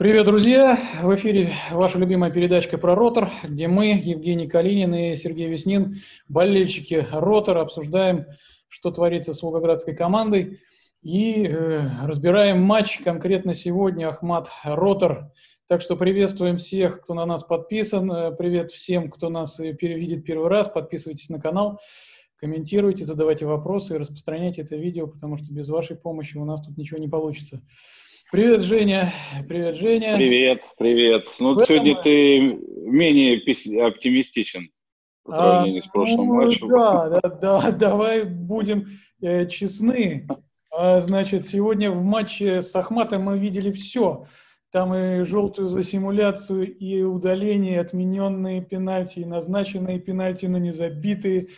Привет, друзья! В эфире ваша любимая передачка про Ротор, где мы, Евгений Калинин и Сергей Веснин, болельщики Ротора, обсуждаем, что творится с волгоградской командой и э, разбираем матч конкретно сегодня Ахмат Ротор. Так что приветствуем всех, кто на нас подписан. Э, привет всем, кто нас перевидит первый раз. Подписывайтесь на канал, комментируйте, задавайте вопросы и распространяйте это видео, потому что без вашей помощи у нас тут ничего не получится. Привет, Женя. Привет, Женя. Привет, привет. Ну, этом... сегодня ты менее оптимистичен по сравнению а, с прошлым ну, матчем. Да, да, да, давай будем э, честны. А, значит, сегодня в матче с Ахматом мы видели все. Там и желтую за симуляцию, и удаление, отмененные пенальти, и назначенные пенальти, но не забитые.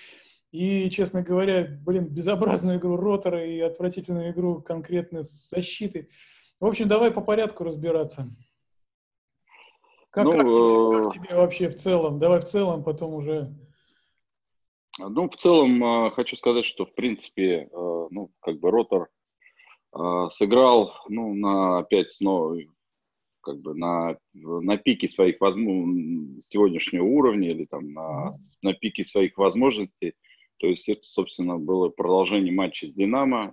И, честно говоря, блин, безобразную игру ротора и отвратительную игру конкретно с защиты. В общем, давай по порядку разбираться. Как, ну, как, тебе, как э, тебе вообще в целом? Давай в целом, потом уже. Ну, в целом э, хочу сказать, что в принципе, э, ну, как бы Ротор сыграл, ну, на опять снова, как бы на, на пике своих возможностей сегодняшнего уровня или там на, на пике своих возможностей. То есть это, собственно, было продолжение матча с Динамо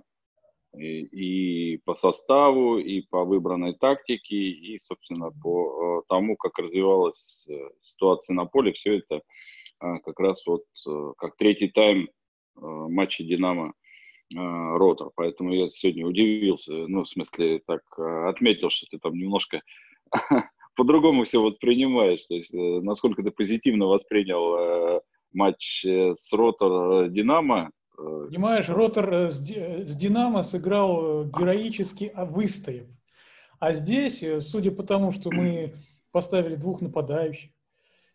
и, по составу, и по выбранной тактике, и, собственно, по э, тому, как развивалась э, ситуация на поле, все это э, как раз вот как третий тайм матча «Динамо» Ротор. Поэтому я сегодня удивился, ну, в смысле, так отметил, что ты там немножко по-другому все воспринимаешь. То есть, насколько ты позитивно воспринял матч с Ротор Динамо, Понимаешь, Ротор э, с, с Динамо сыграл э, героически, а выстояв. А здесь, э, судя по тому, что мы поставили двух нападающих,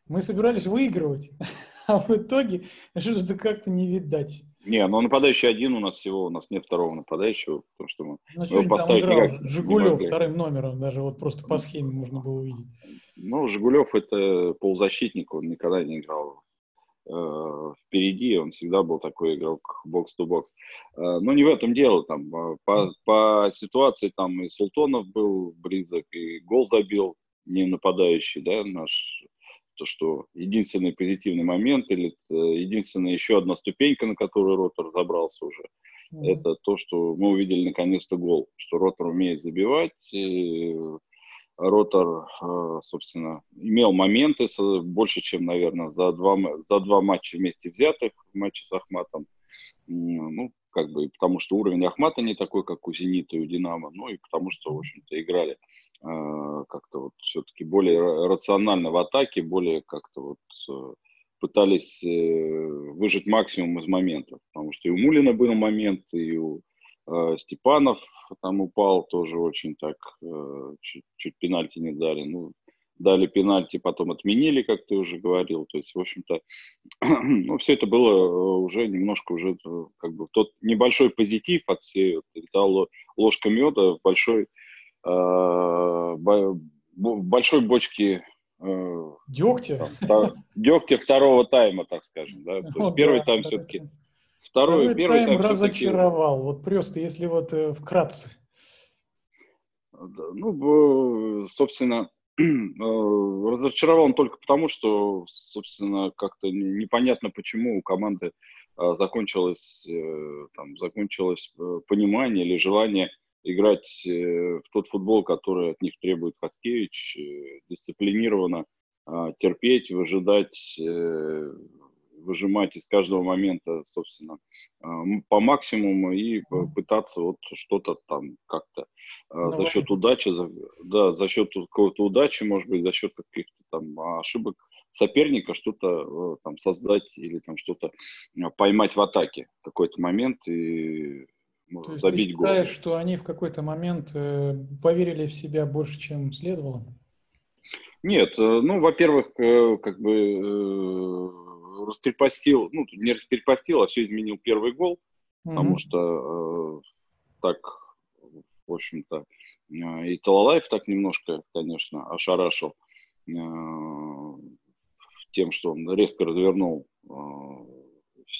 мы собирались выигрывать, а в итоге что-то как-то не видать. Не, но нападающий один у нас всего, у нас нет второго нападающего, потому что мы ну, его поставить играл никак Жигулев вторым номером, даже вот просто по схеме можно было увидеть. Ну, Жигулев это полузащитник, он никогда не играл Э, впереди, он всегда был такой игрок бокс-то-бокс. Э, но не в этом дело, там, а по, по ситуации там и Султонов был близок, и гол забил не нападающий, да, наш, то, что единственный позитивный момент или э, единственная еще одна ступенька, на которую Ротор забрался уже, mm-hmm. это то, что мы увидели наконец-то гол, что Ротор умеет забивать, и Ротор, э, собственно, имел моменты больше, чем, наверное, за два, за два матча вместе взятых, в матче с Ахматом. Ну, как бы, потому что уровень Ахмата не такой, как у Зенита и у Динамо, ну и потому что, в общем-то, играли э, как-то вот все-таки более рационально в атаке, более как-то вот э, пытались выжить максимум из моментов, потому что и у Мулина был момент, и у Степанов там упал тоже очень так, э, чуть, чуть пенальти не дали. Ну, дали пенальти, потом отменили, как ты уже говорил. То есть, в общем-то, ну, все это было э, уже немножко уже э, как бы тот небольшой позитив от всей, это ложка меда в большой, э, большой бочке э, Дегтя? Там, дегтя второго тайма, так скажем. Да? То есть, первый тайм все-таки Второй, Второй первый тайм, разочаровал. Вот просто, если вот э, вкратце. Ну, собственно, э, разочаровал он только потому, что, собственно, как-то непонятно, почему у команды э, закончилось, э, там, закончилось понимание или желание играть в тот футбол, который от них требует Хацкевич, дисциплинированно терпеть, выжидать выжимать из каждого момента, собственно, а, по максимуму и пытаться вот что-то там как-то а, за счет удачи, за, да, за счет какой-то удачи, может быть, за счет каких-то там ошибок соперника что-то э, там создать или там что-то поймать в атаке в какой-то момент и ну, То забить ты считаешь, гол. что они в какой-то момент э, поверили в себя больше, чем следовало? Нет, э, ну, во-первых, как бы раскрепостил, ну, не раскрепостил, а все изменил первый гол, mm-hmm. потому что э, так, в общем-то, э, и Талалаев так немножко, конечно, ошарашил э, тем, что он резко развернул э,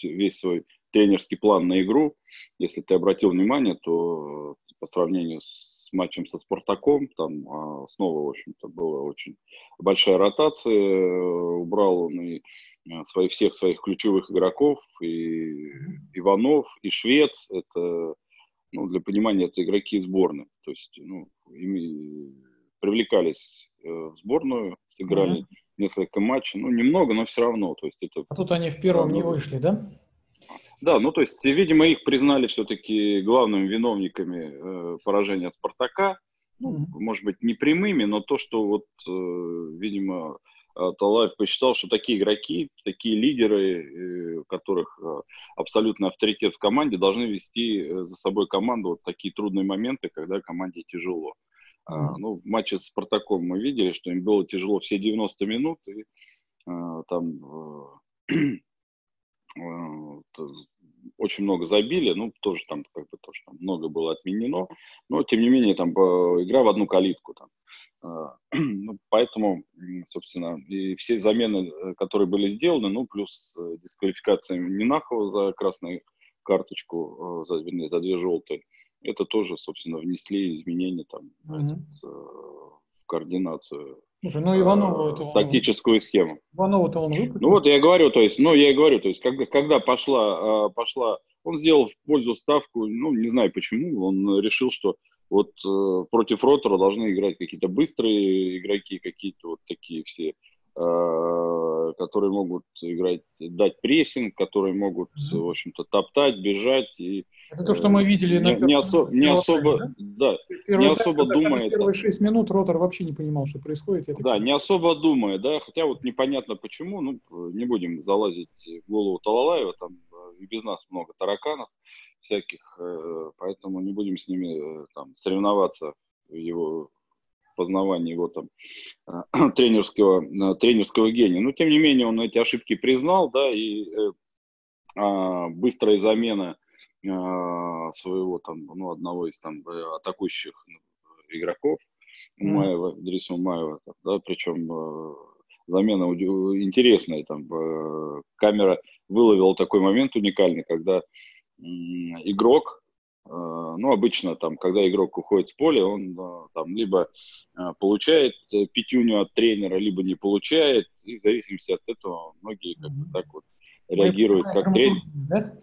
весь свой тренерский план на игру. Если ты обратил внимание, то по сравнению с матчем со Спартаком, там а, снова, в общем-то, была очень большая ротация, убрал он и своих, всех своих ключевых игроков, и Иванов, и Швец, это, ну, для понимания, это игроки сборной, то есть, ну, ими привлекались в сборную, сыграли mm-hmm. несколько матчей, ну, немного, но все равно, то есть это... А тут они в первом не вышли, да? Да, ну то есть, видимо, их признали все-таки главными виновниками э, поражения от Спартака. Ну, mm-hmm. может быть, не прямыми, но то, что вот, э, видимо, э, Талаев посчитал, что такие игроки, такие лидеры, э, которых э, абсолютный авторитет в команде, должны вести за собой команду вот такие трудные моменты, когда команде тяжело. Mm-hmm. Ну, в матче с Спартаком мы видели, что им было тяжело все 90 минут, и там очень много забили, ну, тоже там, как бы, тоже там много было отменено, но, тем не менее, там, игра в одну калитку, там, а, ну, поэтому, собственно, и все замены, э, которые были сделаны, ну, плюс э, дисквалификация Нинахова за красную карточку, э, за, вернее, за две желтые, это тоже, собственно, внесли изменения там mm-hmm. в координацию Слушай, ну Иванова это тактическую схему. Иванова-то он выпустил. Ну вот я говорю, то есть, ну я и говорю, то есть, когда, когда пошла, а, пошла, он сделал в пользу ставку, ну не знаю почему, он решил, что вот э, против Ротора должны играть какие-то быстрые игроки, какие-то вот такие все, которые могут играть, дать прессинг, которые могут, mm-hmm. в общем-то, топтать, бежать и это то, что мы видели на не, не, осо, не особо, да, да не особо тайм, думает. Первые шесть минут Ротор вообще не понимал, что происходит. Я да, не особо думает, да, хотя вот непонятно почему, ну, не будем залазить в голову Талалаева, там э, и без нас много тараканов всяких, э, поэтому не будем с ними э, там соревноваться в его познавании его там тренерского, тренерского гения. Но, тем не менее, он эти ошибки признал, да, и а, быстрая замена а, своего там, ну, одного из там э, атакующих ну, игроков, mm. Маева, Дрису Маева, да, причем э, замена интересная, там э, камера выловила такой момент уникальный, когда игрок, ну, обычно там, когда игрок уходит с поля, он там либо получает пятюню от тренера, либо не получает, и в зависимости от этого многие как бы так вот ну, реагируют как тренер. Да?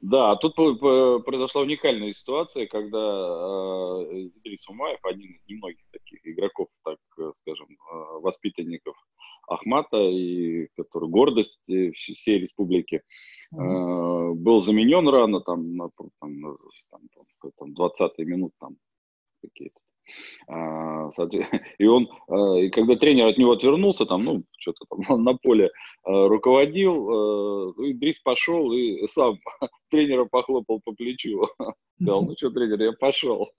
Да, тут произошла уникальная ситуация, когда э, Идрис Умаев, один из немногих таких игроков, так э, скажем, э, воспитанников Ахмата, и который гордость всей республики, mm-hmm. был заменен рано, там, на, там, там, там 20 минут, там какие-то и он, а, и когда тренер от него отвернулся, там, ну, что-то там на поле а, руководил, Идрис пошел и сам тренера похлопал по плечу. Сказал, ну что, тренер, я пошел.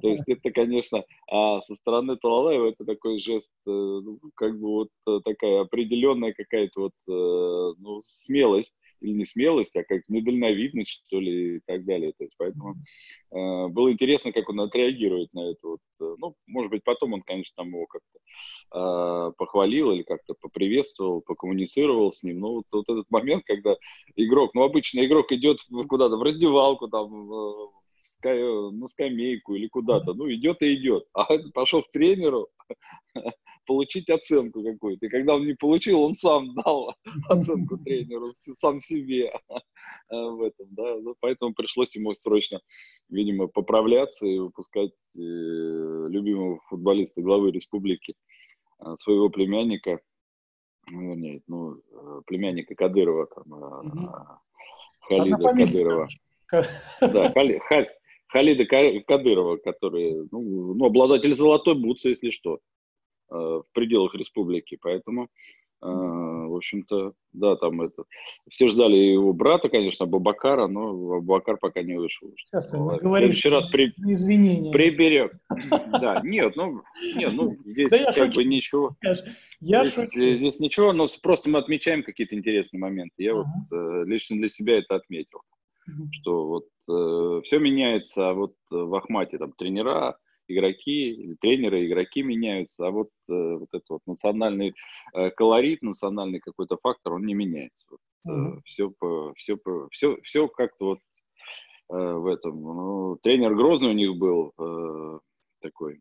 То есть это, конечно, со стороны Талалаева это такой жест, э, ну, как бы вот э, такая определенная какая-то вот э, ну, смелость или не смелость, а как недальновидность, что ли, и так далее. То есть, поэтому э, было интересно, как он отреагирует на это. Вот. Э, ну, может быть, потом он, конечно, там его как-то э, похвалил или как-то поприветствовал, покоммуницировал с ним. Но вот, вот этот момент, когда игрок, ну, обычно игрок идет куда-то в раздевалку, там, на скамейку или куда-то, ну, идет и идет. А пошел к тренеру, получить оценку какую-то. И когда он не получил, он сам дал оценку тренеру, сам себе в этом, да. Ну, поэтому пришлось ему срочно, видимо, поправляться и выпускать э, любимого футболиста главы республики, э, своего племянника, ну, вернее, ну, э, племянника Кадырова, там. Халида Кадырова. Да, Хали, Халида Кадырова, который, ну, ну, обладатель золотой бутсы, если что. Э, в пределах республики. Поэтому, э, в общем-то, да, там это... Все ждали его брата, конечно, Бабакара, но Бабакар пока не вышел. Сейчас ты говоришь, в раз при... извинения. Приберег. Да, нет, ну, нет, ну здесь как бы ничего. Я здесь ничего, но просто мы отмечаем какие-то интересные моменты. Я вот э, лично для себя это отметил, что вот все меняется, а вот в Ахмате там тренера, игроки, тренеры, игроки меняются, а вот, э, вот этот вот национальный э, колорит, национальный какой-то фактор, он не меняется. Вот, mm-hmm. все, по, все, по, все, все как-то вот в этом. Ну, тренер Грозный у них был такой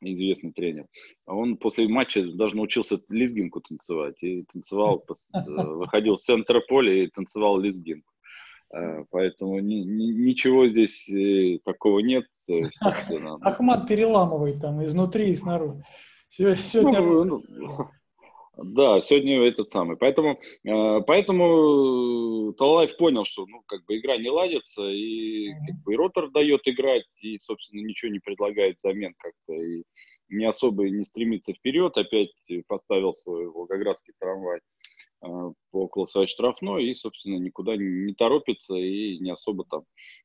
известный тренер. Он после матча даже научился лезгинку танцевать. И танцевал, выходил в центр поля и танцевал лезгинку. Э, поэтому ни, ни, ничего здесь э, такого нет. Ахмат переламывает там изнутри и снаружи. Сегодня... Ну, ну, да, сегодня этот самый. Поэтому, э, поэтому Талаев понял, что ну, как бы игра не ладится, и, как бы, и Ротор дает играть, и, собственно, ничего не предлагает взамен как-то, и не особо не стремится вперед, опять поставил свой волгоградский трамвай э, около своей штрафной и, собственно, никуда не торопится и не особо там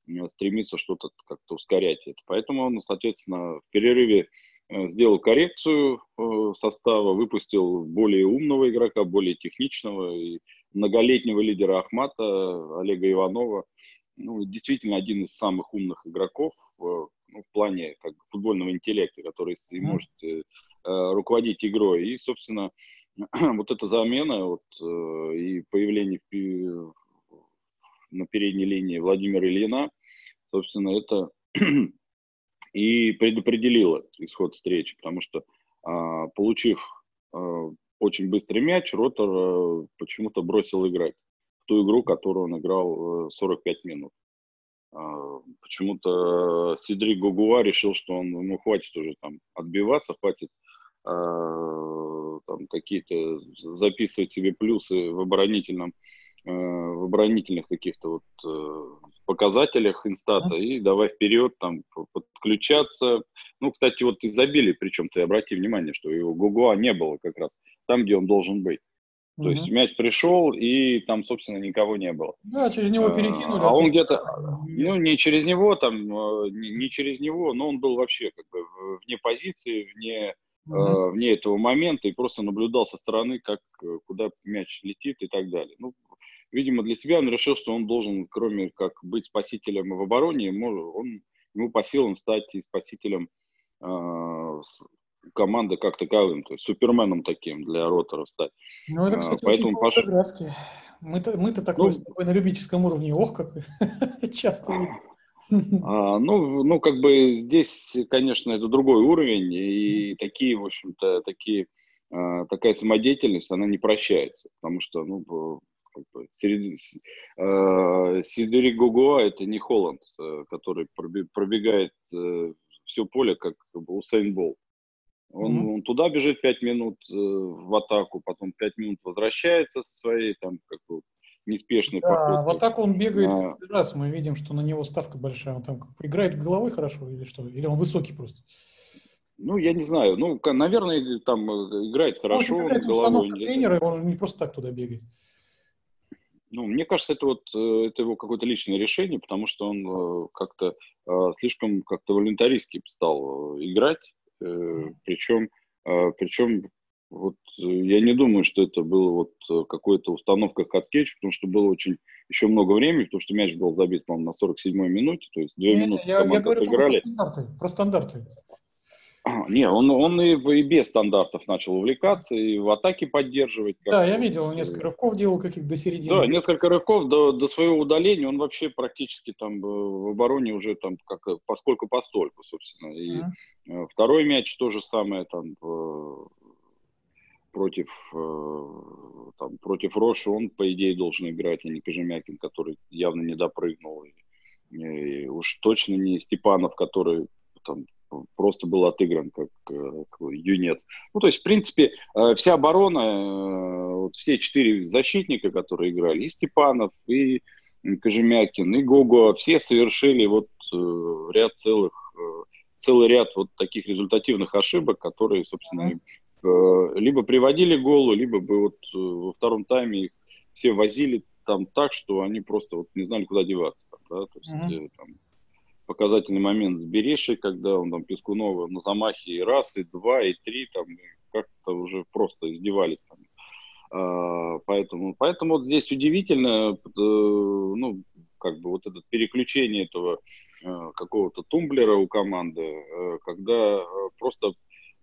э, стремится что-то как-то ускорять это. Поэтому он, соответственно, в перерыве Э, сделал коррекцию э, состава, выпустил более умного игрока, более техничного и многолетнего лидера Ахмата Олега Иванова. Ну, действительно один из самых умных игроков э, ну, в плане как, футбольного интеллекта, который mm-hmm. может э, руководить игрой. И, собственно, вот эта замена вот, э, и появление на передней линии Владимира Ильина, собственно, это и предопределила исход встречи, потому что, а, получив а, очень быстрый мяч, Ротор а, почему-то бросил играть в ту игру, которую он играл 45 минут. Почему-то Сидрик Гугуа решил, что он, ему хватит уже там отбиваться, хватит там какие-то записывать себе плюсы в оборонительном в оборонительных каких-то вот э, показателях инстата и давай вперед там подключаться. Ну, кстати, вот изобилие, причем ты обрати внимание, что его Гугуа не было как раз там, где он должен быть. То есть мяч пришел, и там, собственно, никого не было. Да, через него а, перекинули. А, а он где-то, ну, не через него, там, э, не, не через него, но он был вообще как бы вне позиции, вне, э, вне этого момента, и просто наблюдал со стороны, как, э, куда мяч летит и так далее. Ну, видимо, для себя он решил, что он должен, кроме как быть спасителем в обороне, он, ему по силам стать и спасителем э, команды как таковым, то есть суперменом таким для ротора стать. Ну, это, кстати, а, Поэтому Паш... Мы-то, мы-то такое ну, на любительском уровне, ох, как часто А, ну, ну, как бы здесь, конечно, это другой уровень, и такие, в общем-то, такие, а, такая самодеятельность, она не прощается, потому что, ну, как бы, э, Сидерик Гугуа – это не Холланд, э, который пробегает э, все поле, как, Усейн Бол. Он, mm-hmm. он туда бежит 5 минут э, в атаку, потом 5 минут возвращается со своей там как бы неспешной да, походкой. в атаку он бегает а... каждый раз, мы видим, что на него ставка большая. Он там играет головой хорошо или что? Или он высокий просто? Ну, я не знаю. Ну, наверное, там играет хорошо. Ну, он головой. тренера, он не просто так туда бегает. Ну, мне кажется, это вот э, это его какое-то личное решение, потому что он э, как-то э, слишком как-то волонтаристски стал играть, причем, причем вот я не думаю, что это было вот какой-то установка скетч, потому что было очень еще много времени, потому что мяч был забит, по-моему, на 47-й минуте, то есть две минуты я, я говорю про стандарты, про стандарты. Не, он, он и, и без стандартов начал увлекаться, и в атаке поддерживать. Да, я видел, он несколько рывков делал каких до середины. Да, несколько рывков до, до своего удаления, он вообще практически там э, в обороне уже там как поскольку постольку, собственно. И mm-hmm. второй мяч то же самое там против, там, против Роши, он, по идее, должен играть, а не Кожемякин, который явно не допрыгнул. И, и уж точно не Степанов, который там просто был отыгран как, э, как юнец. Ну, то есть, в принципе, э, вся оборона, э, вот все четыре защитника, которые играли, и Степанов, и Кожемякин, и Гого, все совершили вот ряд целых, целый ряд вот таких результативных ошибок, которые, собственно, либо приводили голу, либо бы вот во втором тайме их все возили там так, что они просто вот не знали, куда деваться. Там, да? То есть, mm-hmm. там, показательный момент с Берешей, когда он там Пескунова на замахе и раз, и два, и три, там как-то уже просто издевались там. А, поэтому, поэтому вот здесь удивительно, э, ну, как бы вот это переключение этого э, какого-то тумблера у команды, э, когда просто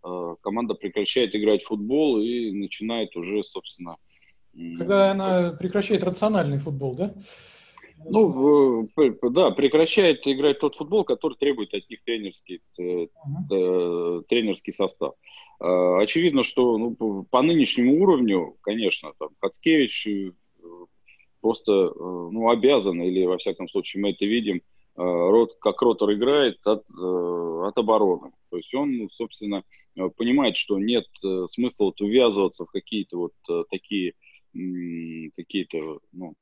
команда прекращает играть в футбол и начинает уже, собственно... Когда она прекращает рациональный футбол, да? Ну, да, прекращает играть тот футбол, который требует от них тренерский, uh-huh. тренерский состав. Очевидно, что ну, по нынешнему уровню, конечно, там Хацкевич э, просто ну, обязан, или во всяком случае мы это видим, рот, как Ротор играет от, от обороны. Есть он, собственно, понимает, что нет смысла вот увязываться в какие-то вот такие какие-то ну,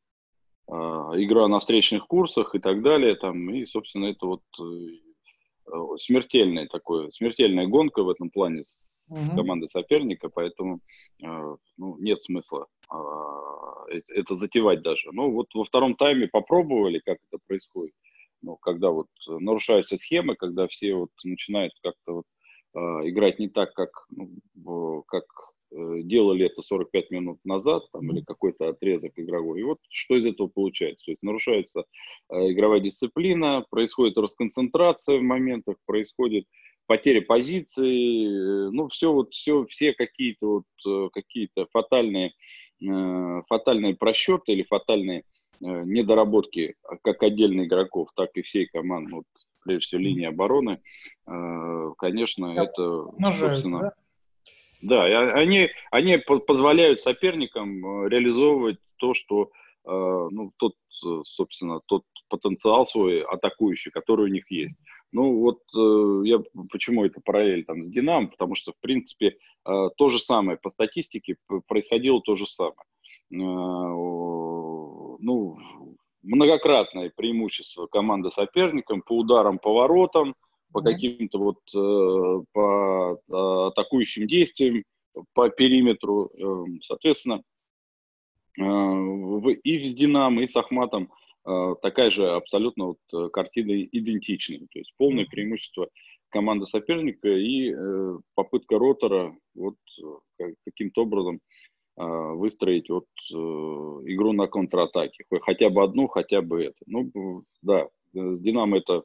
а, игра на встречных курсах и так далее, там, и, собственно, это вот э, смертельная такое, смертельная гонка в этом плане с, mm-hmm. с командой соперника, поэтому э, ну, нет смысла э, это затевать даже. Ну, вот во втором тайме попробовали, как это происходит. Ну, когда вот нарушаются схемы, когда все вот начинают как-то вот э, играть не так, как, ну, как Э, делали это 45 минут назад, там, или какой-то отрезок игровой. И вот что из этого получается. То есть нарушается э, игровая дисциплина, происходит расконцентрация в моментах, происходит потеря позиции, э, ну, все вот, все, все какие-то вот, какие-то фатальные, фатальные просчеты или фатальные недоработки как отдельных игроков, так и всей команды, вот, прежде всего линии обороны, конечно, это, собственно, да? Да, они, они позволяют соперникам э, реализовывать то, что, э, ну, тот, э, собственно, тот потенциал свой атакующий, который у них есть. Ну, вот я почему это параллель там с Динамо, потому что, в принципе, то же самое по статистике происходило то же самое. Ну, многократное преимущество команды соперникам по ударам, по воротам – по каким-то вот э, по э, атакующим действиям по периметру, э, соответственно, и с Динамо, и с Ахматом такая же абсолютно вот картина идентичная, то есть полное преимущество команды соперника и попытка ротора вот каким-то образом выстроить вот игру на контратаке, хотя бы одну, хотя бы это. Ну, да, с Динамо это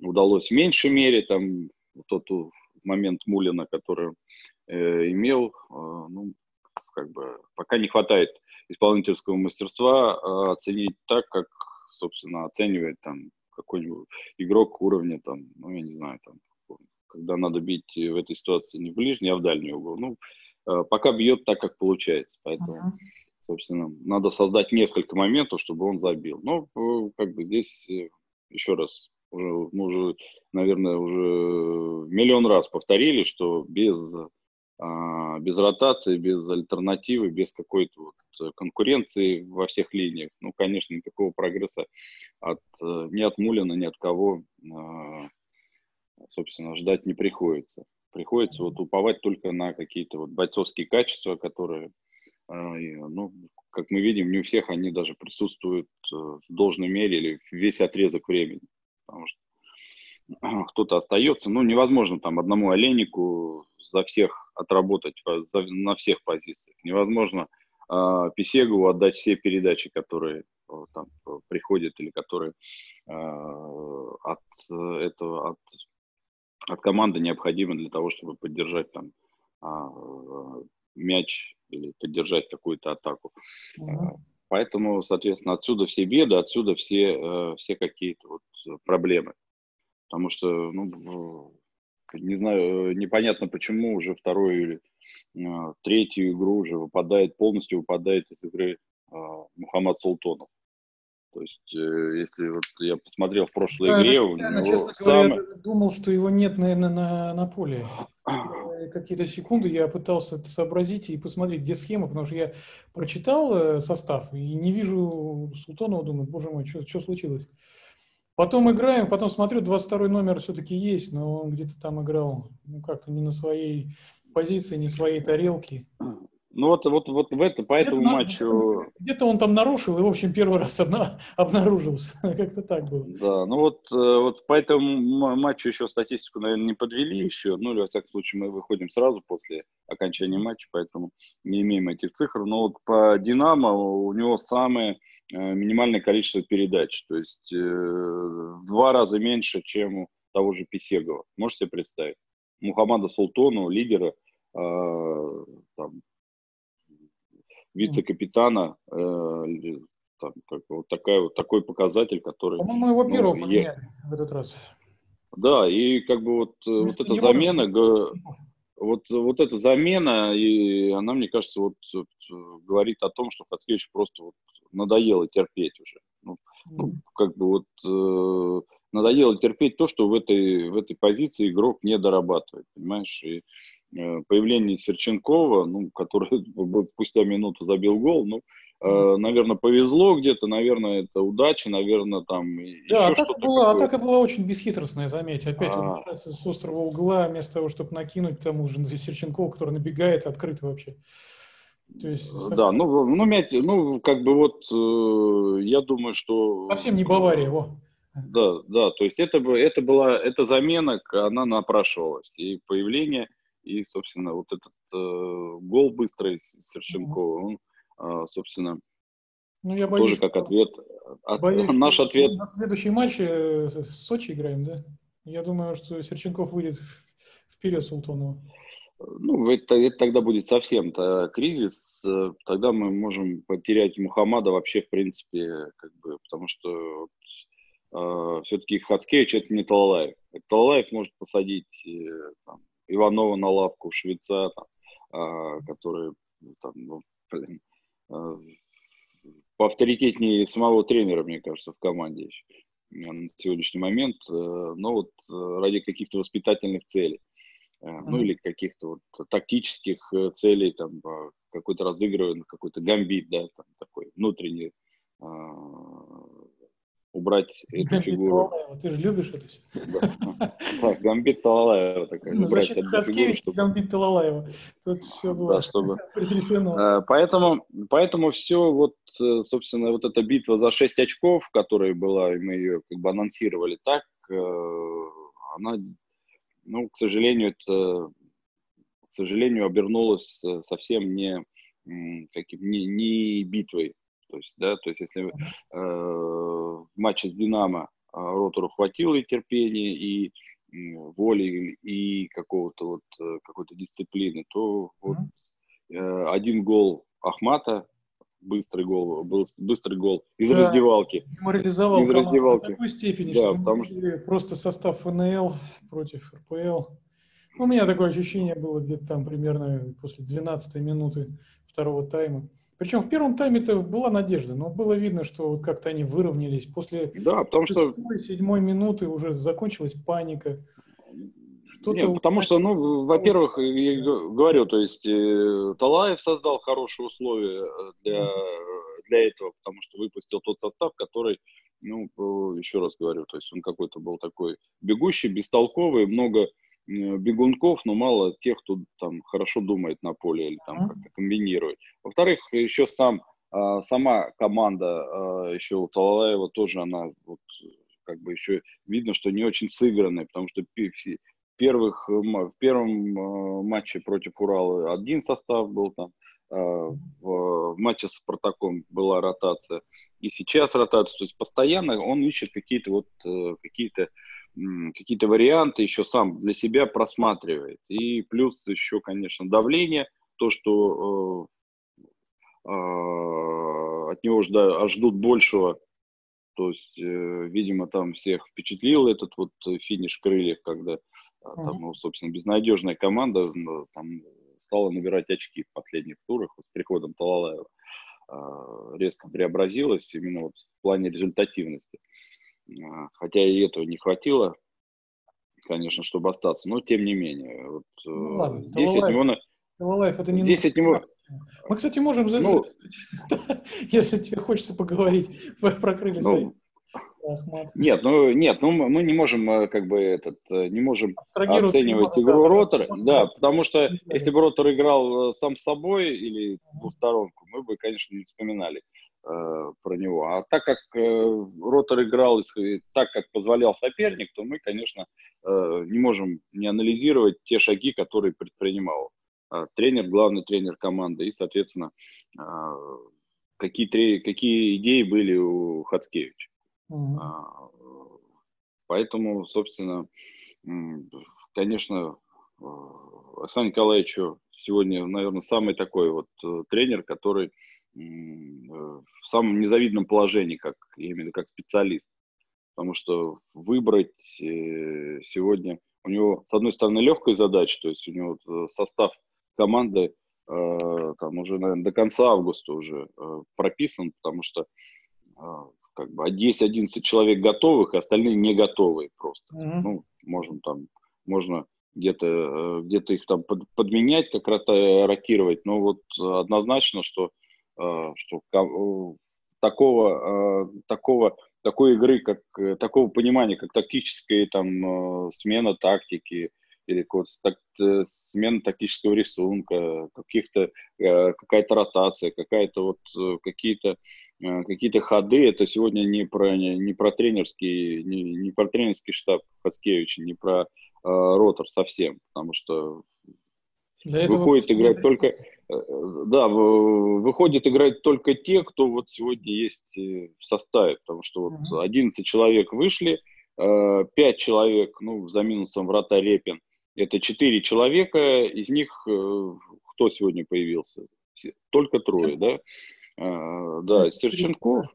удалось в меньшей мере, там тот момент Мулина, который э, имел, э, ну, как бы пока не хватает исполнительского мастерства э, оценить так, как, собственно, оценивает там какой-нибудь игрок уровня, там, ну, я не знаю, там, когда надо бить в этой ситуации не в ближний, а в дальний угол. Ну, э, пока бьет так, как получается, поэтому, uh-huh. собственно, надо создать несколько моментов, чтобы он забил. Но, э, как бы здесь, э, еще раз уже, мы уже, наверное, уже миллион раз повторили, что без, а, без ротации, без альтернативы, без какой-то вот конкуренции во всех линиях, ну, конечно, никакого прогресса от, ни от Мулина, ни от кого, а, собственно, ждать не приходится. Приходится вот уповать только на какие-то вот бойцовские качества, которые, а, ну, как мы видим, не у всех они даже присутствуют э, в должной мере или весь отрезок времени потому что кто-то остается. Ну, невозможно там одному олейнику за всех отработать за, на всех позициях. Невозможно э, Писегову отдать все передачи, которые э, там приходят или которые э, от этого, от, от команды необходимы для того, чтобы поддержать там э, мяч или поддержать какую-то атаку. Mm-hmm. Поэтому, соответственно, отсюда все беды, отсюда все, э, все какие-то вот проблемы. Потому что, ну, не знаю, непонятно почему уже вторую или э, третью игру уже выпадает, полностью выпадает из игры э, Мухаммад Султонов. То есть, э, если вот я посмотрел в прошлой да, игре, у него честно самый... говоря, думал, что его нет, наверное, на, на поле. Какие-то секунды я пытался это сообразить и посмотреть, где схема, потому что я прочитал э, состав и не вижу Султонова, думаю, боже мой, что, что случилось? Потом играем, потом смотрю, 22 номер все-таки есть, но он где-то там играл, ну, как-то не на своей позиции, не своей тарелке. Ну вот, вот, вот в это, по этому матчу... Где-то он там нарушил и, в общем, первый раз обна... обнаружился. Как-то так было. Да, ну вот, э, вот по этому матчу еще статистику, наверное, не подвели еще. Ну, или, во всяком случае, мы выходим сразу после окончания матча, поэтому не имеем этих цифр. Но вот по «Динамо» у него самое э, минимальное количество передач. То есть э, в два раза меньше, чем у того же Писегова. Можете представить? Мухаммада Султону, лидера, там, вице-капитана, э, там, как, вот, такая, вот такой показатель, который... По-моему, его первого ну, поменяли я... в этот раз. Да, и как бы вот, ну, вот эта замена, вот, вот эта замена, и она, мне кажется, вот, вот говорит о том, что Хацкевич просто вот надоело терпеть уже. Ну, mm-hmm. ну, как бы вот э, надоело терпеть то, что в этой, в этой позиции игрок не дорабатывает, понимаешь? И э, появление Серченкова, ну, который спустя минуту забил гол, ну, э, наверное, повезло где-то, наверное, это удача, наверное, там да, еще атака что-то. Была, такое. атака была очень бесхитростная, заметь. Опять а... он с острого угла, вместо того, чтобы накинуть тому же Серченкова, который набегает открыто вообще. То есть, совсем... Да, ну, ну, ну, как бы вот, э, я думаю, что... Совсем не Бавария, его. Да, да, то есть это, это была, эта замена, она напрашивалась, и появление, и, собственно, вот этот э, гол быстрый Серченкова, он, э, собственно, ну, я боюсь, тоже как ответ. Боюсь, наш ответ... На следующий матч э, с Сочи играем, да? Я думаю, что Серченков выйдет вперед Султонова. Ну, это, это тогда будет совсем -то кризис. Тогда мы можем потерять Мухаммада вообще, в принципе, как бы, потому что э, все-таки Хацкевич это не Талалаев. Талалаев может посадить э, там, Иванова на лавку, Швеца, там, э, который там, ну, блин, э, поавторитетнее самого тренера, мне кажется, в команде еще на сегодняшний момент, э, но вот э, ради каких-то воспитательных целей, э, ну или каких-то вот тактических целей, там какой-то разыгрываемый, какой-то гамбит, да, там такой внутренний убрать эту Гамбит фигуру. Талалаева. Ты же любишь это все. Да, Гамбит Талалаева такая. Ну, защита Хаскевич, чтобы... Гамбит Талалаева. Тут все было да, чтобы... предрешено. Э, поэтому, поэтому все, вот, э, собственно, вот эта битва за 6 очков, которая была, и мы ее как бы анонсировали так, э, она, ну, к сожалению, это, к сожалению, обернулась совсем не, каким, не, не битвой то есть, да, то есть если э, в матче с Динамо э, Ротору хватило и терпения, и воли, и какого-то вот э, какой-то дисциплины, то вот э, один гол Ахмата, быстрый гол, был быстрый гол из да, раздевалки. Деморализовал из раздевалки. в такой степени, да, что потому что... просто состав ФНЛ против РПЛ. У меня такое ощущение было где-то там примерно после 12 минуты второго тайма. Причем в первом тайме-то была надежда, но было видно, что как-то они выровнялись. После да, потому что... седьмой минуты уже закончилась паника. Нет, потому что, ну, во-первых, я говорю, то есть э, Талаев создал хорошие условия э, для, для этого, потому что выпустил тот состав, который, ну, еще раз говорю, то есть он какой-то был такой бегущий, бестолковый, много Э, бегунков, но мало тех, кто там хорошо думает на поле или там как-то комбинирует. Во-вторых, еще сам, а, сама команда а, еще у Талалаева тоже она вот как бы еще видно, что не очень сыгранная, потому что первых, в первом а, матче против Урала один состав был там, в, в матче с Спартаком была ротация, и сейчас ротация, то есть постоянно он ищет какие-то вот э, какие-то какие-то варианты еще сам для себя просматривает. И плюс еще, конечно, давление, то, что э, э, от него жда, ждут большего. То есть, э, видимо, там всех впечатлил этот вот финиш крыльев, когда там, ну, собственно, безнадежная команда там, стала набирать очки в последних турах вот, с приходом Талалаева резко преобразилась именно вот в плане результативности. А, хотя и этого не хватило, конечно, чтобы остаться, но тем не менее. Вот, ну, ладно, э, здесь от него... Талалаев, это не здесь от него... Мы, кстати, можем, ну, если тебе хочется поговорить про крылья ну, Нет, ну нет, ну мы не можем э, как бы этот э, не можем оценивать игру Ротора, да, потому что если бы Ротор играл сам с собой или двусторонку, мы бы, конечно, не вспоминали. Э, про него. А так как э, Ротор играл так, как позволял соперник, то мы, конечно, э, не можем не анализировать те шаги, которые предпринимал тренер, главный тренер команды, и, соответственно, какие, какие идеи были у Хацкевича. Mm-hmm. Поэтому, собственно, конечно, Александру Николаевичу сегодня, наверное, самый такой вот тренер, который в самом незавидном положении, как, именно как специалист. Потому что выбрать сегодня у него, с одной стороны, легкая задача, то есть у него состав команды там уже, наверное, до конца августа уже прописан, потому что как бы 10-11 человек готовых, остальные не готовые просто. Mm-hmm. Ну, можем там, можно где-то э, где-то их там под, подменять, как ротировать, но вот однозначно, что, э, что такого, э, такого, такой игры, как такого понимания, как тактическая там смена тактики, или вот так, смена тактического рисунка, каких-то, какая-то ротация, какая-то вот какие-то какие-то ходы, это сегодня не про, не, про тренерский, не, не про тренерский штаб Хаскевича, не про Э, ротор совсем, потому что Для выходит играть только, э, да, выходит играть только те, кто вот сегодня есть э, в составе, потому что вот 11 человек вышли, 5 человек, ну, за минусом врата Репин, это 4 человека, из них кто сегодня появился? Только трое, да? Да, Серченков,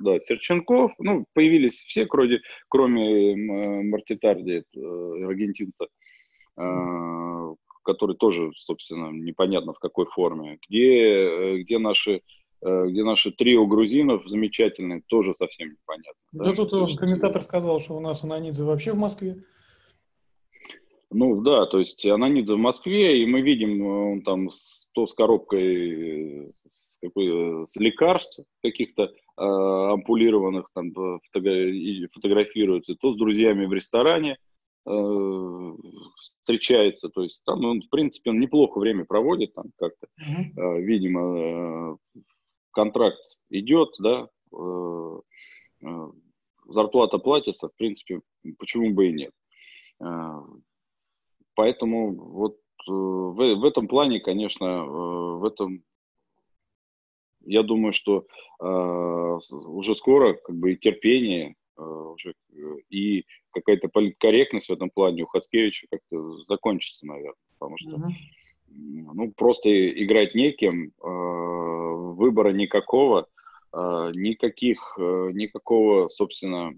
да, Серченков, ну, появились все, кроме, кроме Мартитарди, э, аргентинца, э, который тоже, собственно, непонятно в какой форме. Где, э, где наши где наши трио грузинов замечательные, тоже совсем непонятно. Да, да тут есть... комментатор сказал, что у нас Ананидзе вообще в Москве. Ну да, то есть Ананидзе в Москве, и мы видим, он там с, то с коробкой с, какой, с лекарств каких-то, Э, ампулированных там фотографируется, то с друзьями в ресторане э, встречается, то есть там он, в принципе, он неплохо время проводит там как-то, mm-hmm. видимо, контракт идет, да, зарплата платится, в принципе, почему бы и нет. Поэтому вот в, в этом плане, конечно, в этом я думаю, что э, уже скоро как бы и терпение э, уже, и какая-то политкорректность в этом плане у Хацкевича как-то закончится, наверное, потому что ну, просто играть неким, э, выбора никакого, э, никаких, э, никакого, собственно,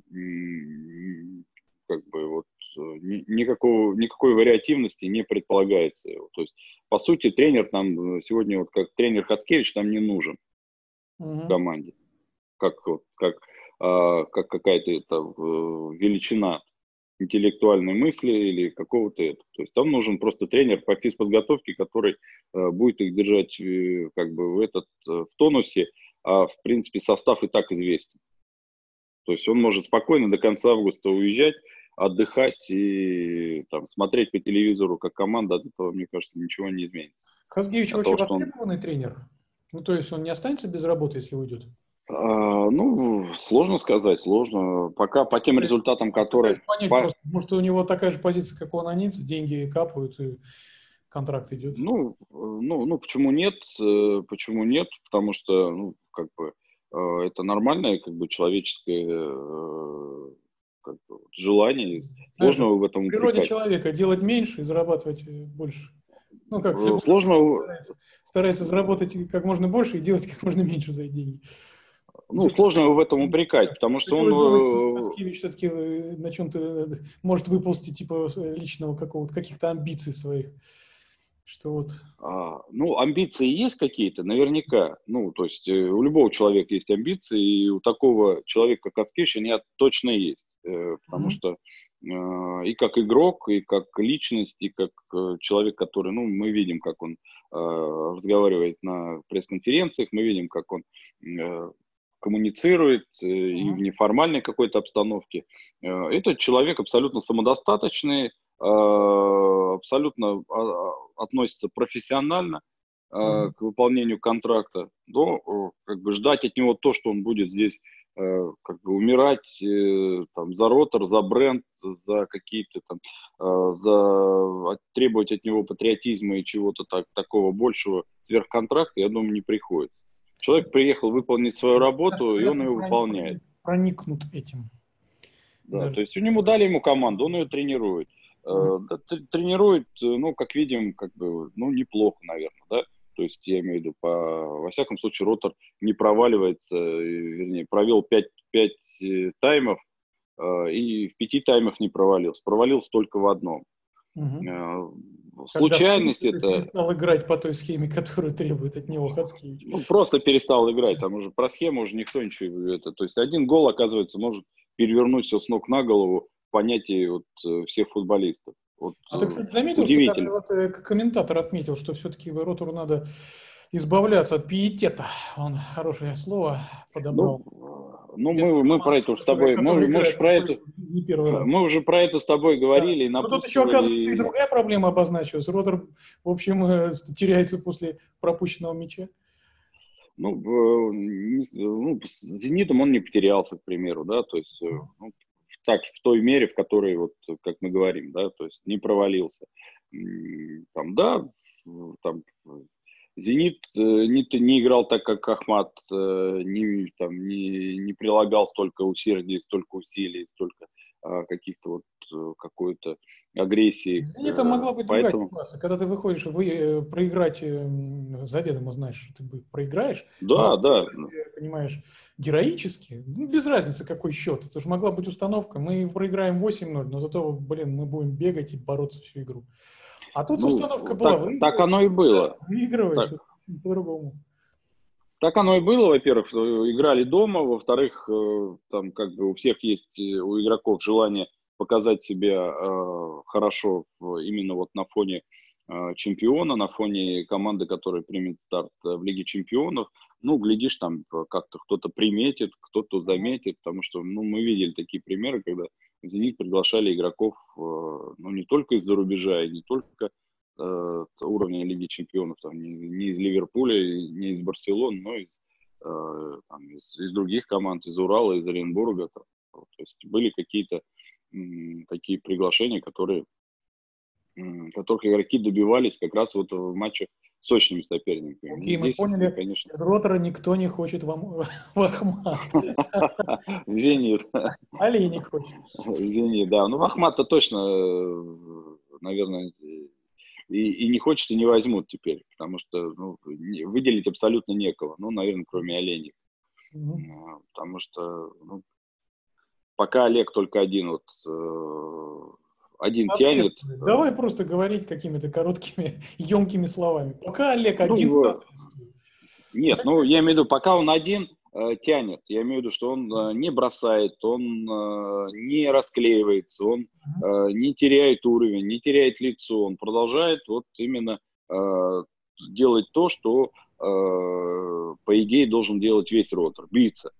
как бы вот никакого, никакой вариативности не предполагается. То есть, по сути, тренер там сегодня, вот как тренер Хацкевич, там не нужен угу. в команде. Как, как, а, как какая-то это величина интеллектуальной мысли или какого-то этого. То есть там нужен просто тренер по физподготовке, который э, будет их держать э, как бы в, этот, э, в тонусе, а в принципе состав и так известен. То есть он может спокойно до конца августа уезжать, отдыхать и там, смотреть по телевизору, как команда, от этого, мне кажется, ничего не изменится. Казгевич вообще востребованный он... тренер? Ну, то есть он не останется без работы, если уйдет? А, ну, сложно сказать, сложно. Пока по тем результатам, которые... Понять по... просто, может, у него такая же позиция, как у Ананидзе, деньги капают и контракт идет. Ну, ну, ну, почему нет? Э, почему нет? Потому что, ну, как бы, э, это нормальное, как бы, человеческое э, как бы, желание. Сложно Знаешь, в этом В природе упрекать. человека делать меньше и зарабатывать больше. Ну, как сложно... Старается, старается заработать как можно больше и делать как можно меньше за деньги. Ну, сложно его в этом упрекать, потому что он... Паскевич все-таки э, на чем-то э, может выползти типа личного какого-то, каких-то амбиций своих. Что вот... А, ну, амбиции есть какие-то, наверняка. Ну, то есть э, у любого человека есть амбиции, и у такого человека, как Аскевич, они точно есть. Э, потому mm-hmm. что э, и как игрок, и как личность, и как э, человек, который, ну, мы видим, как он разговаривает на пресс-конференциях, мы видим, как он коммуницирует mm-hmm. и в неформальной какой-то обстановке. Этот человек абсолютно самодостаточный, абсолютно а, а, относится профессионально mm-hmm. к выполнению контракта, но как бы ждать от него то, что он будет здесь Э, как бы умирать э, там, за ротор, за бренд, за какие-то там, э, за требовать от него патриотизма и чего-то так, такого большего сверхконтракта, я думаю, не приходится. Человек приехал выполнить свою работу, и он ее выполняет. Проникнут этим. Да, да, то есть у него дали ему команду, он ее тренирует. Mm-hmm. Тренирует, ну, как видим, как бы, ну, неплохо, наверное, да. То есть, я имею в виду, по, во всяком случае, ротор не проваливается, вернее, провел 5, 5 э, таймов, э, и в пяти таймах не провалился. Провалился только в одном. Угу. Случайность это... перестал играть по той схеме, которую требует от него Хацкевич. Ну, просто перестал играть. Там уже про схему уже никто ничего... Это, то есть один гол, оказывается, может перевернуть все с ног на голову понятие вот, всех футболистов. Вот, а ты, кстати, заметил, что вот, э, комментатор отметил, что все-таки Ротору надо избавляться от пиетета. Он хорошее слово подобрал. Ну, ну мы, мы про это с тобой, мы, мы, же про это, не первый раз. мы уже про это с тобой говорили. Да. Но тут еще, оказывается, и другая проблема обозначилась. Ротор, в общем, э, теряется после пропущенного мяча. Ну, ну, с «Зенитом» он не потерялся, к примеру, да, то есть э, ну, так, в той мере, в которой, вот, как мы говорим, да, то есть не провалился. Там, да, там, Зенит э, не, не играл так, как Ахмат, э, не, там, не, не прилагал столько усердий, столько усилий, столько а, каких-то вот э, какой-то агрессии. Это могла быть Поэтому... другая ситуация. Когда ты выходишь вы, проиграть, заведомо знаешь, что ты проиграешь. Да, да. Ты понимаешь, героически, ну, без разницы какой счет. Это же могла быть установка. Мы проиграем 8-0, но зато, блин, мы будем бегать и бороться всю игру. А тут ну, установка была. Так, так оно и было. Выигрывать по-другому. Так оно и было, во-первых, играли дома, во-вторых, э, там как бы у всех есть, э, у игроков желание показать себя э, хорошо именно вот на фоне чемпиона, на фоне команды, которая примет старт в Лиге чемпионов. Ну, глядишь, там как-то кто-то приметит, кто-то заметит, потому что, ну, мы видели такие примеры, когда «Зенит» приглашали игроков, ну, не только из-за рубежа, и не только э, уровня Лиги Чемпионов, там, не, не из Ливерпуля, не из Барселоны, но из, э, там, из, из других команд, из Урала, из Оренбурга. Там. То есть были какие-то такие приглашения, которые, которых игроки добивались как раз вот в матчах сочными соперниками. Окей, мы поняли, конечно... Ротора никто не хочет вам в Ахмат. В Зенит. Не хочет. В Зенит, да. Ну, в Ахмат-то точно, э, наверное, и, и не хочет, и не возьмут теперь, потому что ну, выделить абсолютно некого, ну, наверное, кроме оленей. Mm-hmm. Потому что ну, пока Олег только один вот э, один тянет. Давай просто говорить какими-то короткими, емкими словами. Пока Олег ну, один. Ну, нет, ну я имею в виду, пока он один, Э, тянет. Я имею в виду, что он э, не бросает, он э, не расклеивается, он не теряет уровень, не теряет лицо, он продолжает вот именно делать то, что по идее должен делать весь ротор, биться.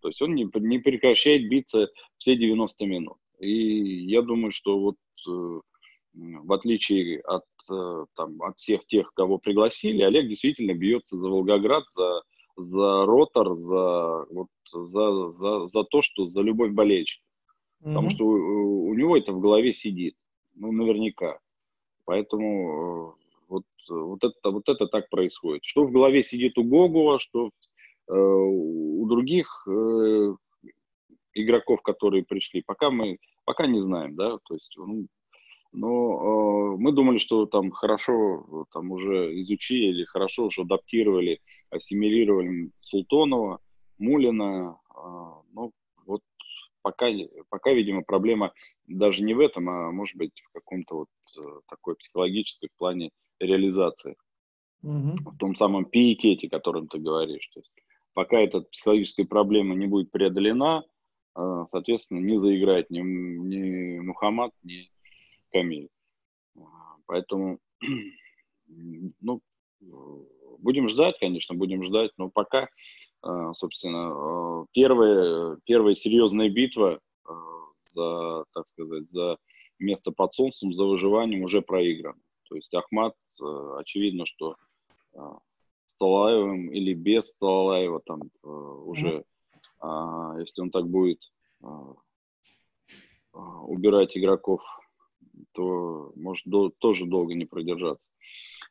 То есть он не, не прекращает биться все 90 минут. И я думаю, что вот в отличие от, там, от всех тех, кого пригласили, Олег действительно бьется за Волгоград, за за ротор, за, вот, за, за, за то, что за любовь болельщика. Mm-hmm. Потому что у, у него это в голове сидит, ну, наверняка. Поэтому э, вот, вот, это, вот это так происходит. Что в голове сидит у Гогула, что э, у других э, игроков, которые пришли, пока мы пока не знаем, да, то есть ну, но э, мы думали, что там хорошо там уже изучили, хорошо уже адаптировали, ассимилировали Султонова, Мулина. Э, ну, вот пока, пока, видимо, проблема даже не в этом, а может быть в каком-то вот э, такой психологической в плане реализации. Угу. В том самом пиетете, о котором ты говоришь. То есть, пока эта психологическая проблема не будет преодолена, э, соответственно, не заиграет ни, ни Мухаммад, ни Камиль. Поэтому, ну, будем ждать, конечно, будем ждать, но пока, а, собственно, а, первая, первая серьезная битва а, за, так сказать, за место под солнцем, за выживанием уже проиграна. То есть Ахмат, очевидно, что с Талаевым или без Талаева там уже, если он так будет убирать игроков то может до, тоже долго не продержаться.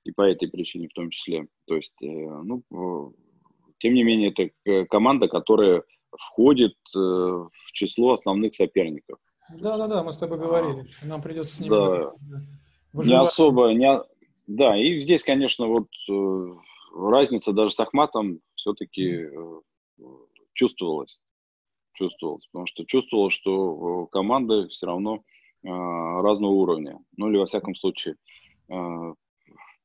И по этой причине в том числе. То есть, э, ну, тем не менее, это команда, которая входит э, в число основных соперников. Да, да, да, мы с тобой говорили. Нам придется с ними да. не особо, не, Да, и здесь, конечно, вот э, разница даже с Ахматом все-таки чувствовалась. Чувствовалась, потому что чувствовал, что э, команды все равно э, разного уровня. Ну или во всяком случае, э, в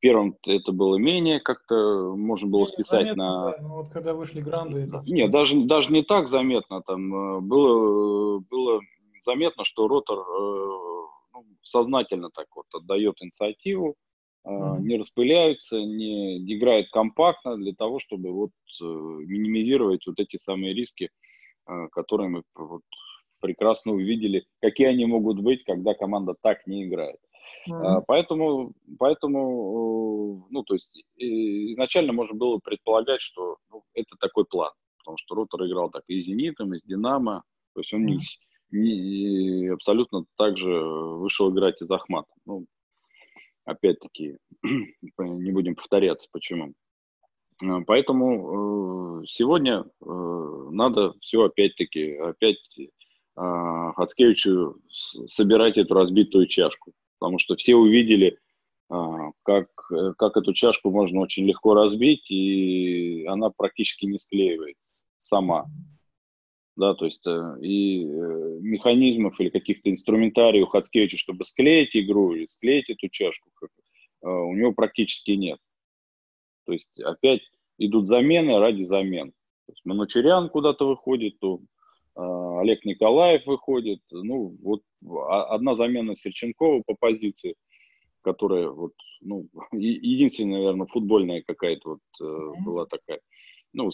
первом это было менее, как-то можно было списать заметно, на... Да, вот когда вышли гранды... Это... Нет, даже, даже не так заметно. Там было, было заметно, что Ротор ну, сознательно так вот отдает инициативу, mm-hmm. не распыляются, не играют компактно для того, чтобы вот э, минимизировать вот эти самые риски, э, которые мы вот прекрасно увидели, какие они могут быть, когда команда так не играет. Mm-hmm. Поэтому, поэтому, ну, то есть изначально можно было предполагать, что ну, это такой план, потому что Ротор играл так и с Зенитом, и с Динамо, то есть он mm-hmm. не, не, абсолютно так же вышел играть и с Ахматом. Ну, опять-таки, не будем повторяться, почему. Э, поэтому э, сегодня э, надо все опять-таки, опять Хацкевичу собирать эту разбитую чашку, потому что все увидели, как, как эту чашку можно очень легко разбить, и она практически не склеивается сама да, то есть э, и э, механизмов или каких-то инструментариев у Хацкевича, чтобы склеить игру или склеить эту чашку, э, у него практически нет. То есть опять идут замены ради замен. То есть Манучерян куда-то выходит, то Олег Николаев выходит. Ну, вот одна замена Серченкова по позиции, которая вот, ну, единственная, наверное, футбольная какая-то вот была такая ну,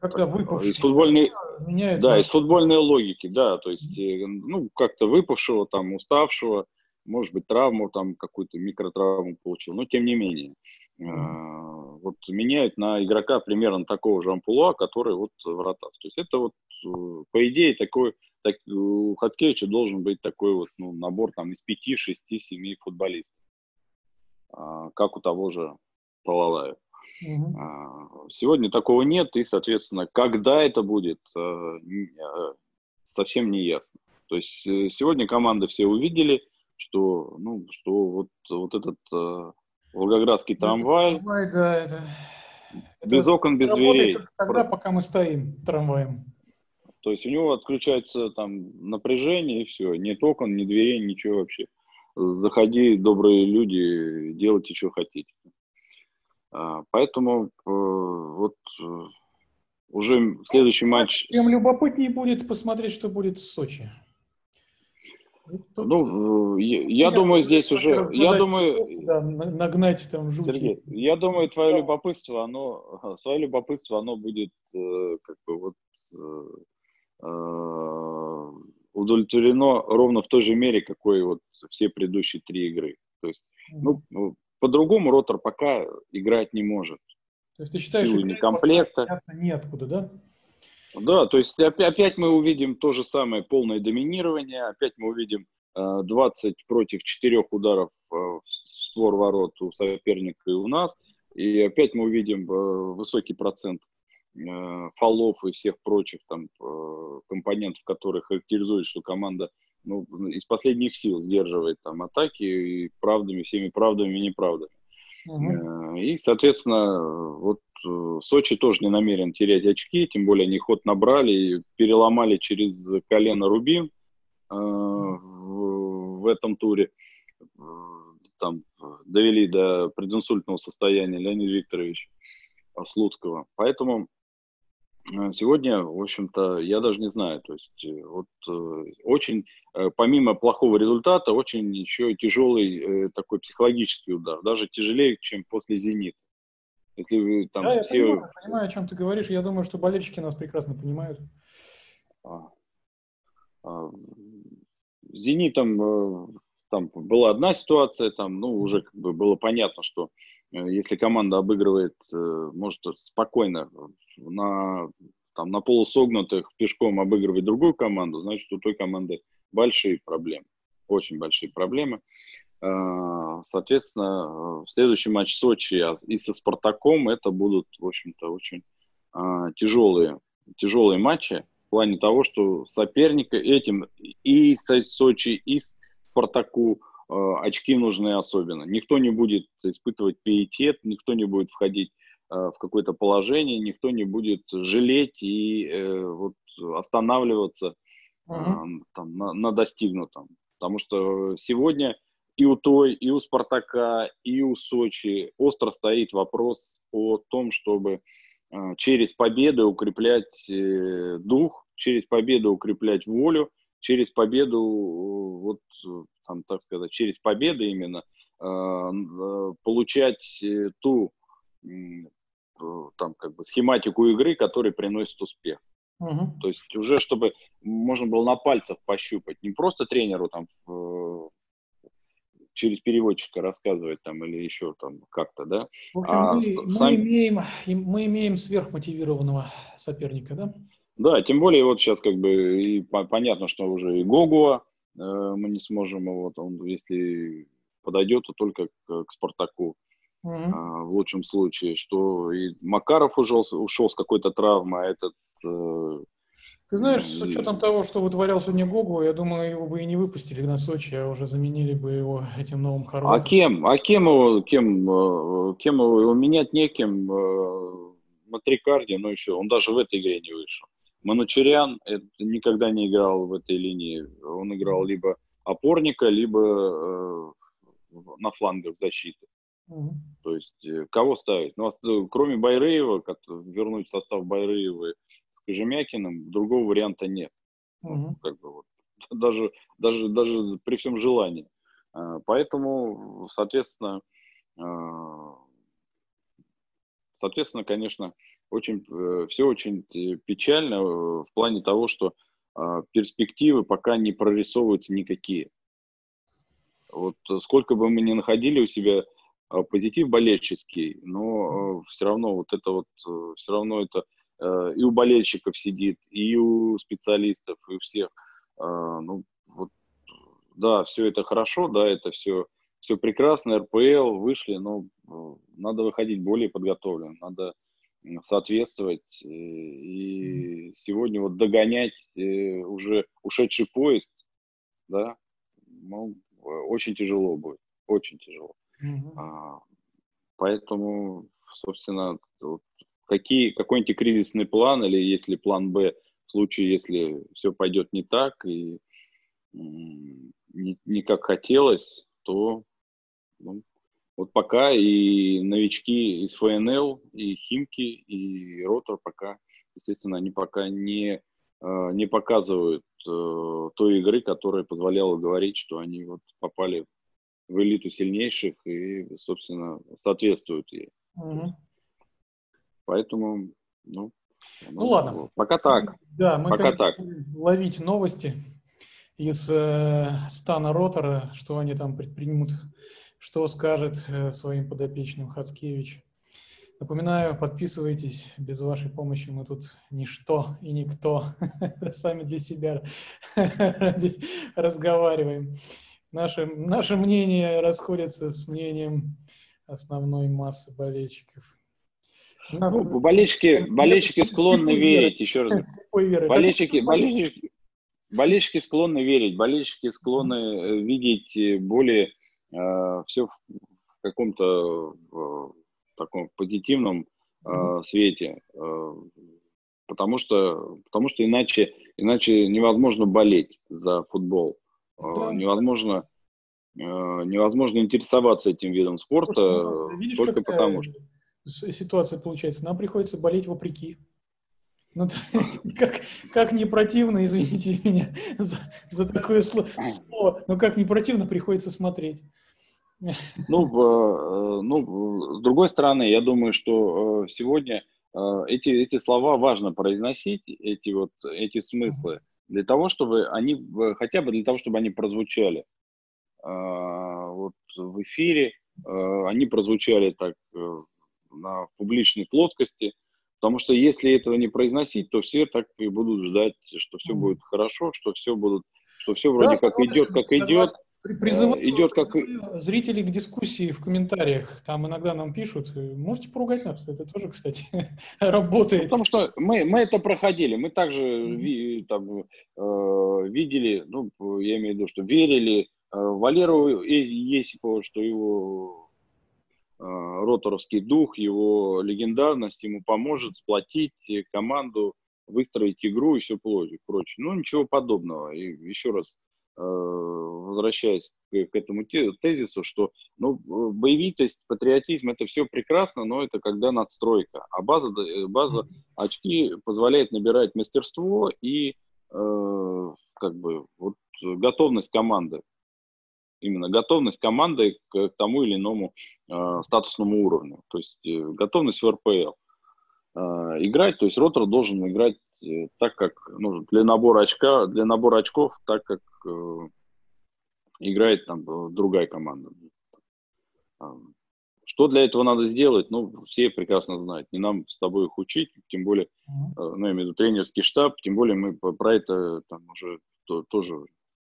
Когда выпавший, из футбольной, меняет, да, из футбольной логики, да, то есть, mm-hmm. ну, как-то выпавшего, там, уставшего, может быть, травму, там, какую-то микротравму получил, но тем не менее. Mm-hmm. вот меняют на игрока примерно такого же ампула, который вот вратас. То есть это вот, э, по идее, такой, так, у Хацкевича должен быть такой вот ну, набор там из пяти, шести, семи футболистов, а, как у того же Талалаева. Угу. Сегодня такого нет, и, соответственно, когда это будет, э, э, совсем не ясно. То есть э, сегодня команды все увидели, что, ну, что вот, вот этот волгоградский трамвай... Трамвай, да, это... Без это окон, без дверей. Тогда, пока мы стоим трамваем. То есть у него отключается там напряжение, и все. Нет окон, ни дверей, ничего вообще. Заходи, добрые люди, делайте, что хотите. А, поэтому э, вот э, уже следующий матч... Тем любопытнее будет посмотреть, что будет в Сочи. Тут... Ну, я, я думаю, здесь уже, я думаю, да, нагнать там жути. Сергей, я думаю, твое да. любопытство, оно, свое любопытство, оно будет э, как бы вот удовлетворено ровно в той же мере, какой вот все предыдущие три игры. То есть, ну, по-другому ротор пока играть не может. То есть ты считаешь, что комплекта неоткуда, да? Да, то есть опять мы увидим то же самое полное доминирование, опять мы увидим 20 э, против 4 ударов э, в створ ворот у соперника и у нас, и опять мы увидим э, высокий процент фолов и всех прочих там компонентов, которые характеризуют, что команда ну, из последних сил сдерживает там атаки и правдами, всеми правдами и неправдами. Угу. И, соответственно, вот э, Сочи тоже не намерен терять очки, тем более они ход набрали и переломали через колено Рубин э, в, в этом туре. Э, там довели до прединсультного состояния Леонид Викторович Слуцкого. Поэтому сегодня, в общем-то, я даже не знаю. То есть э, вот э, очень, помимо плохого результата, очень еще тяжелый такой психологический удар, даже тяжелее, чем после «Зенита». Если вы там да, все... я понимаю, понимаю, о чем ты говоришь. Я думаю, что болельщики нас прекрасно понимают. А, а, «Зенитом» там была одна ситуация, там, ну, уже как бы было понятно, что если команда обыгрывает, может спокойно на, там, на полусогнутых пешком обыгрывать другую команду, значит, у той команды большие проблемы, очень большие проблемы. А, соответственно, в следующем матче Сочи и со Спартаком это будут, в общем-то, очень тяжелые, тяжелые матчи в плане того, что соперника этим и Сочи, и Спартаку очки нужны особенно. Никто не будет испытывать пиетет, никто не будет входить в какое-то положение, никто не будет жалеть и вот останавливаться uh-huh. там, на, на достигнутом. Потому что сегодня и у той, и у Спартака, и у Сочи остро стоит вопрос о том, чтобы через победы укреплять э, дух, через победу укреплять волю, через победу, вот, там, так сказать, через победы именно э, получать э, ту там как бы схематику игры, которая приносит успех. Угу. То есть уже чтобы можно было на пальцах пощупать, не просто тренеру там через переводчика рассказывать там или еще там как-то, да. В общем, а мы, сам... мы, имеем, мы имеем сверхмотивированного соперника, да? Да, тем более вот сейчас как бы и понятно, что уже и Гогуа э, мы не сможем, вот он если подойдет, то только к, к Спартаку. Mm-hmm. А, в лучшем случае, что и Макаров ушел, ушел с какой-то травмой, а этот э, ты знаешь, с учетом того, что вытворял сегодня Гогу, я думаю, его бы и не выпустили на Сочи, а уже заменили бы его этим новым хорватом. А кем? А кем его, кем, э, кем его, его менять некем? Э, Матрикарди, но еще, он даже в этой игре не вышел. Манучерян никогда не играл в этой линии. Он играл либо опорника, либо э, на флангах защиты. Mm-hmm. То есть э, кого ставить? Ну, а кроме Байреева, вернуть в состав Байреева Кожемякиным, другого варианта нет. Угу. Как бы вот, даже, даже, даже при всем желании. А, поэтому, соответственно, соответственно, конечно, очень, э, все очень э, печально э, в плане того, что а, перспективы пока не прорисовываются никакие. Вот сколько бы мы ни находили у себя позитив болельческий, но все равно вот это вот, все равно это и у болельщиков сидит, и у специалистов, и у всех. А, ну, вот, да, все это хорошо, да, это все, все прекрасно, РПЛ вышли, но надо выходить более подготовленным, надо соответствовать. Э, и сегодня вот догонять уже ушедший поезд, да, ну, очень тяжело будет, очень тяжело. Mm-hmm. Поэтому, собственно, какие, какой антикризисный план или если план Б в случае, если все пойдет не так и не, не как хотелось, то ну, вот пока и новички из ФНЛ, и Химки, и Ротор пока, естественно, они пока не, э, не показывают э, той игры, которая позволяла говорить, что они вот попали в элиту сильнейших и, собственно, соответствуют ей. Mm-hmm. Поэтому, ну, ну ладно. Пока так. Да, мы пока так. ловить новости из э, стана Ротора, что они там предпримут, что скажет э, своим подопечным Хацкевич. Напоминаю, подписывайтесь, без вашей помощи мы тут ничто и никто, сами для себя разговариваем. Наше, наше мнение расходится с мнением основной массы болельщиков. Нас... Ну, болельщики, болельщики склонны верить, еще раз. Болельщики, болельщики, болельщики склонны верить, болельщики склонны э, видеть э, более все в, в каком-то э, таком позитивном э, свете, э, потому что, потому что иначе, иначе невозможно болеть за футбол, э, да. невозможно, э, невозможно интересоваться этим видом спорта Видишь, только потому что ситуация получается. Нам приходится болеть вопреки. Ну, то есть, как, как не противно, извините меня за, за такое слово, но как не противно приходится смотреть. Ну, э, ну, с другой стороны, я думаю, что э, сегодня э, эти, эти слова важно произносить, эти вот, эти смыслы, для того, чтобы они, хотя бы для того, чтобы они прозвучали вот в эфире, они прозвучали так на публичной плоскости, потому что если этого не произносить, то все так и будут ждать, что все будет хорошо, что все будут, что все вроде да, как идет, как идет. Призываю э, идет как зрителей к дискуссии в комментариях. Там иногда нам пишут. Можете поругать нас. Это тоже, кстати, работает. Потому что мы, мы это проходили. Мы также ви, там, э, видели, ну, я имею в виду, что верили Валеру Есипову, что его роторовский дух, его легендарность ему поможет сплотить команду, выстроить игру и все прочее. Ну, ничего подобного. И еще раз возвращаясь к, к этому тезису, что ну, боевитость, патриотизм это все прекрасно, но это когда надстройка. А база, э, база очки позволяет набирать мастерство и э, как бы вот готовность команды. Именно готовность команды к, к тому или иному э, статусному уровню. То есть э, готовность в РПЛ. Э, играть, то есть ротор должен играть э, так, как нужно. Для набора очка, для набора очков, так как э, играет там э, другая команда. Что для этого надо сделать? Ну, все прекрасно знают. Не нам с тобой их учить, тем более, mm-hmm. ну, я имею в виду тренерский штаб, тем более мы про это там уже то, тоже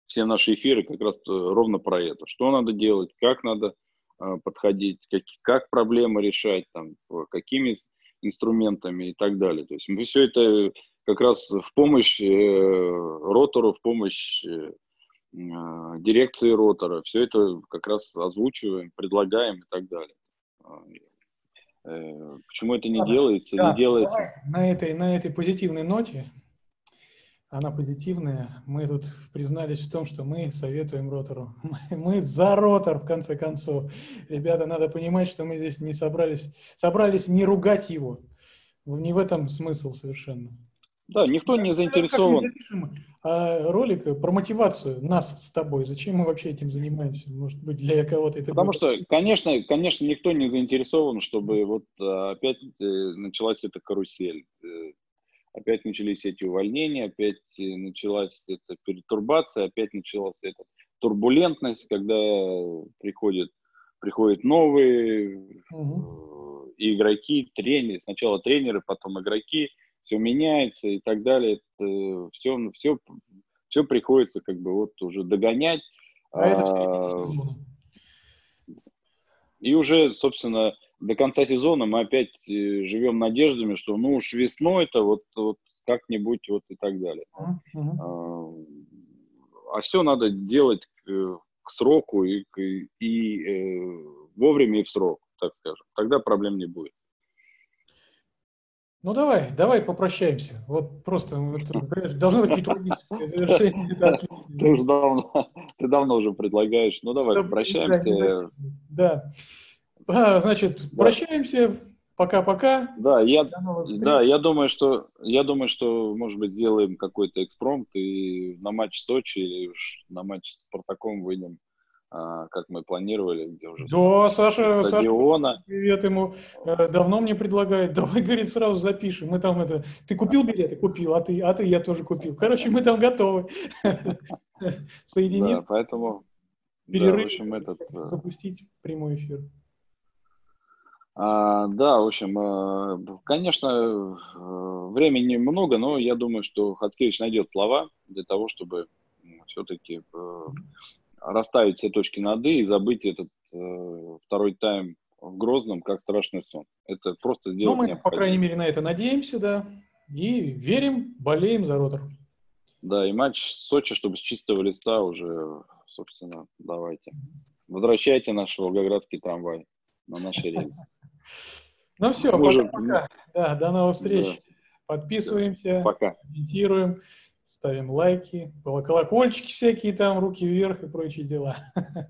все наши эфиры как раз ровно про это. Что надо делать, как надо э, подходить, как, как проблемы решать, там, какими инструментами и так далее. То есть мы все это как раз в помощь э, ротору, в помощь э, а, дирекции ротора, все это как раз озвучиваем, предлагаем и так далее. Э, почему это не делается? Да, не делается. На этой, на этой позитивной ноте, она позитивная, мы тут признались в том, что мы советуем ротору. Мы, мы за ротор, в конце концов. Ребята, надо понимать, что мы здесь не собрались, собрались не ругать его. Не в этом смысл совершенно. Да, никто не заинтересован. А ролик про мотивацию нас с тобой. Зачем мы вообще этим занимаемся? Может быть, для кого-то это... Потому что, конечно, конечно, никто не заинтересован, чтобы вот а, опять э, началась эта карусель. Опять начались эти увольнения, опять э, началась эта перетурбация, опять началась эта турбулентность, когда приходят, приходят новые угу. игроки, тренеры, сначала тренеры, потом игроки, все меняется и так далее. Это все, все, все приходится как бы вот уже догонять. А, это а, и уже, собственно, до конца сезона мы опять э, живем надеждами, что ну уж весной-то вот, вот как-нибудь вот и так далее. Uh-huh. А, а все надо делать к, к сроку и, и, и э, вовремя и в срок, так скажем. Тогда проблем не будет. Ну давай, давай попрощаемся. Вот просто вот, должно быть какие-то логические завершения. Ты уже давно, ты давно уже предлагаешь. Ну давай, попрощаемся. Да. Значит, прощаемся. Пока-пока. Да, я, да, я думаю, что я думаю, что может быть сделаем какой-то экспромт и на матч Сочи или на матч с Спартаком выйдем а, как мы планировали, где уже Да, Саша, стадиона. Саша, привет ему. Э, давно мне предлагает, давай, говорит, сразу запишем. Мы там это, ты купил билеты? Купил, а ты, а ты, я тоже купил. Короче, мы там готовы. Соединить. Да, поэтому перерыв, да, в общем, этот, э, запустить прямой эфир. А, да, в общем, э, конечно, времени много, но я думаю, что Хацкевич найдет слова для того, чтобы все-таки расставить все точки над «и» и забыть этот э, второй тайм в Грозном как страшный сон. Это просто сделать Ну, мы, по крайней мере, на это надеемся, да. И верим, болеем за ротор. Да, и матч с Сочи, чтобы с чистого листа уже, собственно, давайте. Возвращайте наш волгоградский трамвай на наши рельсы. Ну все, пока-пока. Да, до новых встреч. Подписываемся, пока. комментируем ставим лайки, колокольчики всякие там, руки вверх и прочие дела.